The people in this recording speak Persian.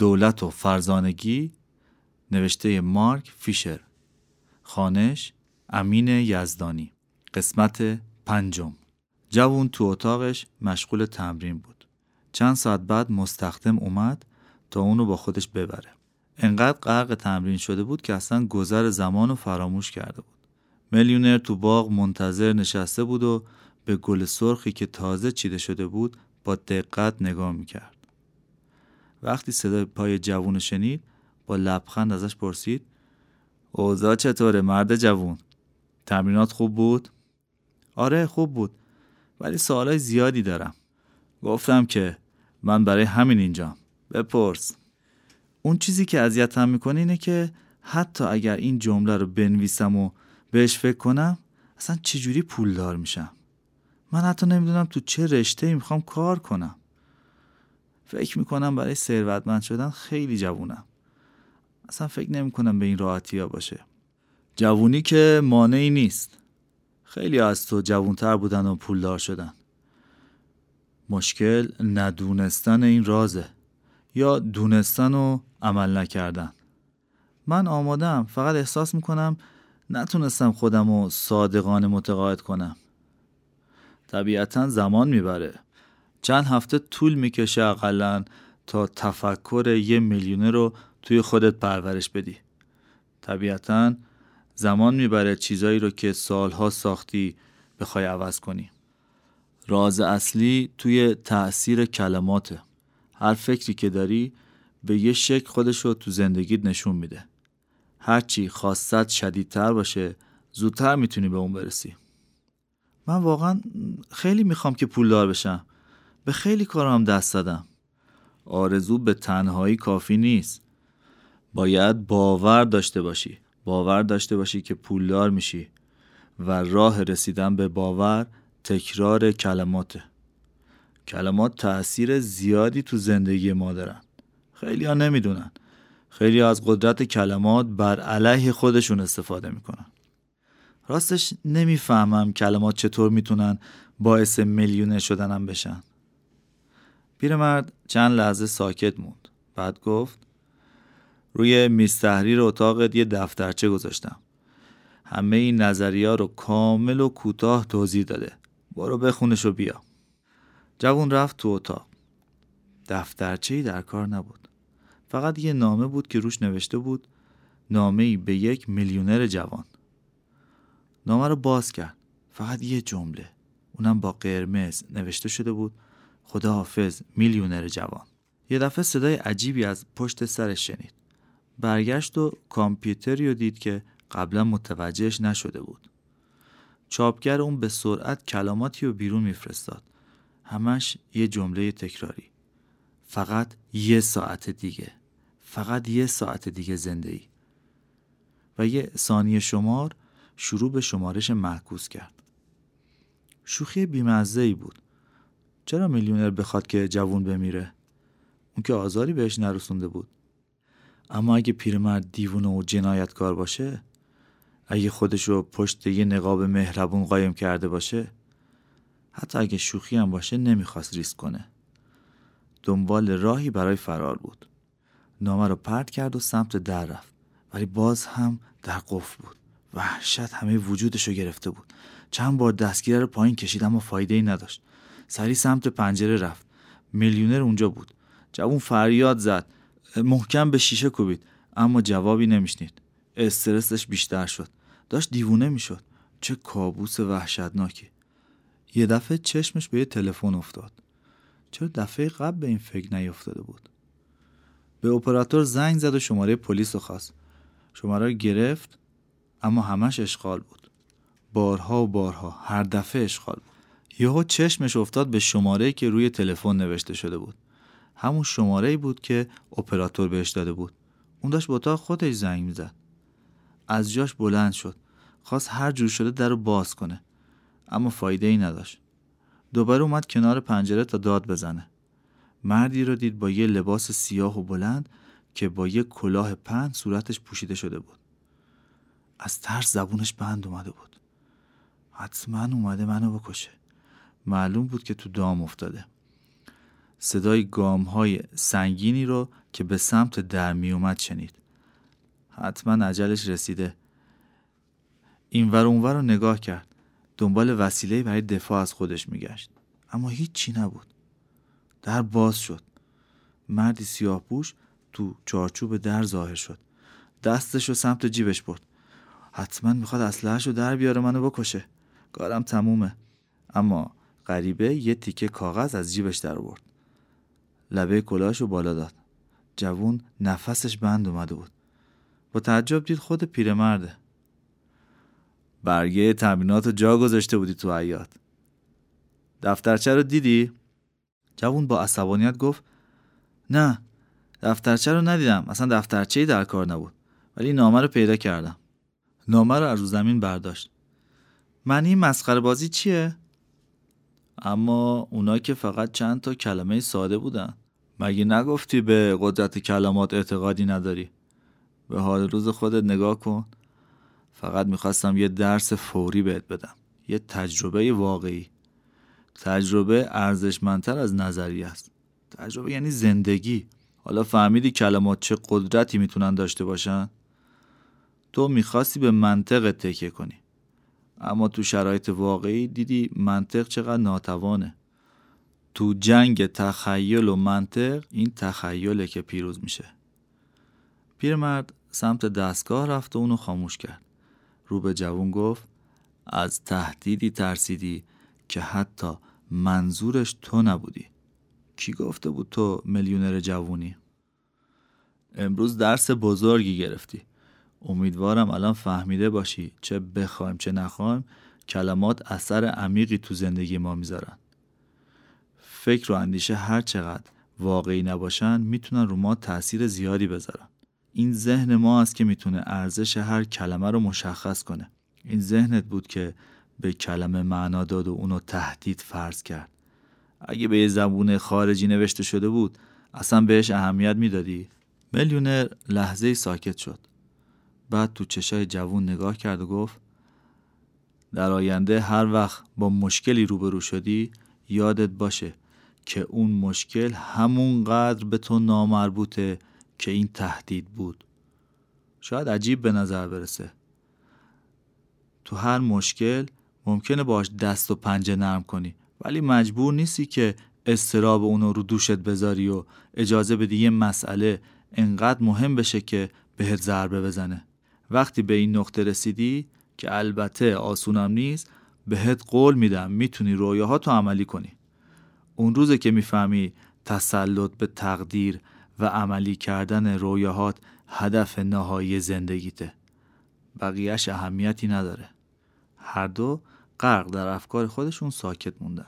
دولت و فرزانگی نوشته مارک فیشر. خانش امین یزدانی. قسمت پنجم. جوون تو اتاقش مشغول تمرین بود. چند ساعت بعد مستخدم اومد تا اونو با خودش ببره. انقدر غرق تمرین شده بود که اصلا گذر زمان رو فراموش کرده بود. میلیونر تو باغ منتظر نشسته بود و به گل سرخی که تازه چیده شده بود با دقت نگاه می‌کرد. وقتی صدای پای جوون شنید با لبخند ازش پرسید اوضاع چطوره مرد جوون؟ تمرینات خوب بود؟ آره خوب بود ولی سوالای زیادی دارم. گفتم که من برای همین اینجام بپرس. اون چیزی که اذیتم می‌کنه اینه که حتی اگر این جمله رو بنویسم و بهش فکر کنم اصلا چجوری پولدار میشم؟ من حتی نمی‌دونم تو چه رشته می‌خوام کار کنم. فکر می‌کنم برای ثروتمند شدن خیلی جوونم. اصلا فکر نمی‌کنم به این راحتی ها باشه. جوونی که مانعی نیست. خیلی از تو جوونتر بودن و پولدار شدن. مشکل ندونستن این رازه. یا دونستن و عمل نکردن. من آمادم فقط احساس می‌کنم نتونستم خودم رو صادقانه متقاعد کنم. طبیعتا زمان می‌بره. چند هفته طول می‌کشه اقلا تا تفکر یه میلیونه رو توی خودت پرورش بدی. طبیعتا زمان می‌بره چیزایی رو که سالها ساختی بخوای عوض کنی. راز اصلی توی تأثیر کلماته. هر فکری که داری به یه شکل خودش رو تو زندگیت نشون میده. هرچی خواستت شدیدتر باشه زودتر می‌تونی به اون برسی. من واقعا خیلی می‌خوام که پولدار بشم. به خیلی کارام دست دادم آرزو به تنهایی کافی نیست. باید باور داشته باشی. باور داشته باشی که پولدار میشی و راه رسیدن به باور تکرار کلماته. کلمات تأثیر زیادی تو زندگی ما دارن. خیلی ها نمی‌دونن. خیلی از قدرت کلمات بر علیه خودشون استفاده می‌کنن. راستش نمی‌فهمم کلمات چطور می‌تونن باعث میلیونه شدنم بشن. پیرمرد چند لحظه ساکت موند. بعد گفت روی میز تحریر اتاقت یه دفترچه گذاشتم. همه این نظریه رو کامل و کوتاه توضیح داده. برو بخونش و بیا. جوون رفت تو اتاق. دفترچه در کار نبود. فقط یه نامه بود که روش نوشته بود نامه ای به یک میلیونر جوان. نامه رو باز کرد. فقط یه جمله. اونم با قرمز نوشته شده بود. خدا حافظ میلیونر جوان. یه دفعه صدای عجیبی از پشت سرش شنید. برگشت و کامپیوتری رو دید که قبلا متوجهش نشده بود. چاپگر اون به سرعت کلماتی رو بیرون میفرستاد. همش یه جمله تکراری. فقط یه ساعت دیگه. فقط یه ساعت دیگه زنده ای و یه ثانیه شمار شروع به شمارش معکوس کرد. شوخی بیمزه ای بود. چرا میلیونر بخواد که جوون بمیره؟ اون که آزاری بهش نرسونده بود. اما اگه پیرمرد دیوونه و جنایتکار باشه اگه خودش رو پشت یه نقاب مهربون قایم کرده باشه حتی اگه شوخی هم باشه نمی‌خواست ریسک کنه. دنبال راهی برای فرار بود. نامه رو پرت کرد و سمت در رفت. ولی باز هم در قفل بود. وحشت همه وجودش رو گرفته بود. چند بار دستگیره رو پایین کشید اما فایده ای نداشت. سری سمت پنجره رفت. میلیونر اونجا بود. جوون فریاد زد. محکم به شیشه کوبید. اما جوابی نمیشنید. استرسش بیشتر شد. داشت دیوونه می‌شد. چه کابوس وحشتناکی. یه دفعه چشمش به یه تلفن افتاد. چرا دفعه قبل به این فکر نیفتاده بود؟ به اپراتور زنگ زد و شماره پلیس رو خواست. شماره رو گرفت اما همش اشغال بود. بارها و بارها هر دفعه اشغال بود. یهو چشمش افتاد به شماره که روی تلفن نوشته شده بود. همون شماره بود که اپراتور بهش داده بود. اون داشت به اتاق خودش زنگ می‌زد. از جاش بلند شد. خواست هر جور شده در رو باز کنه. اما فایده ای نداشت. دوباره اومد کنار پنجره تا داد بزنه. مردی رو دید با یه لباس سیاه و بلند که با یه کلاه پهن صورتش پوشیده شده بود. از ترس زبونش بند اومده بود. حتما اومده منو بکشه. معلوم بود که تو دام افتاده. صدای گام های سنگینی رو که به سمت در می اومد شنید. حتما عجلش رسیده. اینور اونور رو نگاه کرد. دنبال وسیله برای دفاع از خودش میگشت. اما هیچی نبود. در باز شد. مردی سیاه پوش تو چارچوب در ظاهر شد. دستش رو سمت جیبش برد. حتما می‌خواد اسلحهش رو در بیاره منو بکشه. کارم تمومه. اما غریبه یه تیکه کاغذ از جیبش در آورد. لبه کلاهش رو بالا داد. جوون نفسش بند اومده بود. با تعجب دید خود پیرمرده. برگه تمرینات جا گذاشته بودی تو حیات دفترچه رو دیدی؟ جوون با عصبانیت گفت نه دفترچه رو ندیدم. اصلا دفترچه در کار نبود. ولی نامه رو پیدا کردم. نامه رو از رو زمین برداشت. این مسخره بازی چیه؟ اما اونا که فقط چند تا کلمه ساده بودن. مگه نگفتی به قدرت کلمات اعتقادی نداری؟ به حال روز خودت نگاه کن. فقط می‌خواستم یه درس فوری بهت بدم. یه تجربه واقعی. تجربه ارزشمندتر از نظری است. تجربه یعنی زندگی. حالا فهمیدی کلمات چه قدرتی می‌تونن داشته باشن؟ تو می‌خواستی به منطق تکیه کنی. اما تو شرایط واقعی دیدی منطق چقدر ناتوانه. تو جنگ تخیل و منطق این تخیله که پیروز میشه. پیرمرد سمت دستگاه رفت و اونو خاموش کرد. رو به جوون گفت از تهدیدی ترسیدی که حتی منظورش تو نبودی. کی گفته بود تو میلیونر جوونی؟ امروز درس بزرگی گرفتی. امیدوارم الان فهمیده باشی چه بخوایم چه نخوایم کلمات اثر عمیقی تو زندگی ما می‌ذارن. فکر و اندیشه هر چقدر واقعی نباشن می‌تونن رو ما تاثیر زیادی بذارن. این ذهن ما است که می‌تونه ارزش هر کلمه رو مشخص کنه. این ذهنت بود که به کلمه معنا داد و اونو تهدید فرض کرد. اگه به یه زبون خارجی نوشته شده بود اصلا بهش اهمیت می‌دادی؟ میلیونر لحظه ساکت شد. بعد تو چشای جوون نگاه کرد و گفت در آینده هر وقت با مشکلی روبرو شدی یادت باشه که اون مشکل همونقدر به تو نامربوطه که این تهدید بود. شاید عجیب به نظر برسه. تو هر مشکل ممکنه باش دست و پنجه نرم کنی ولی مجبور نیستی که استراب اونو رو دوشت بذاری و اجازه بدی یه مسئله انقدر مهم بشه که بهت ضربه بزنه. وقتی به این نقطه رسیدی که البته آسونم نیست بهت قول میدم می‌تونی رویاهاتو عملی کنی. اون روزه که می‌فهمی تسلط به تقدیر و عملی کردن رویاهات هدف نهایی زندگیته. بقیهش اهمیتی نداره. هر دو غرق در افکار خودشون ساکت موندن.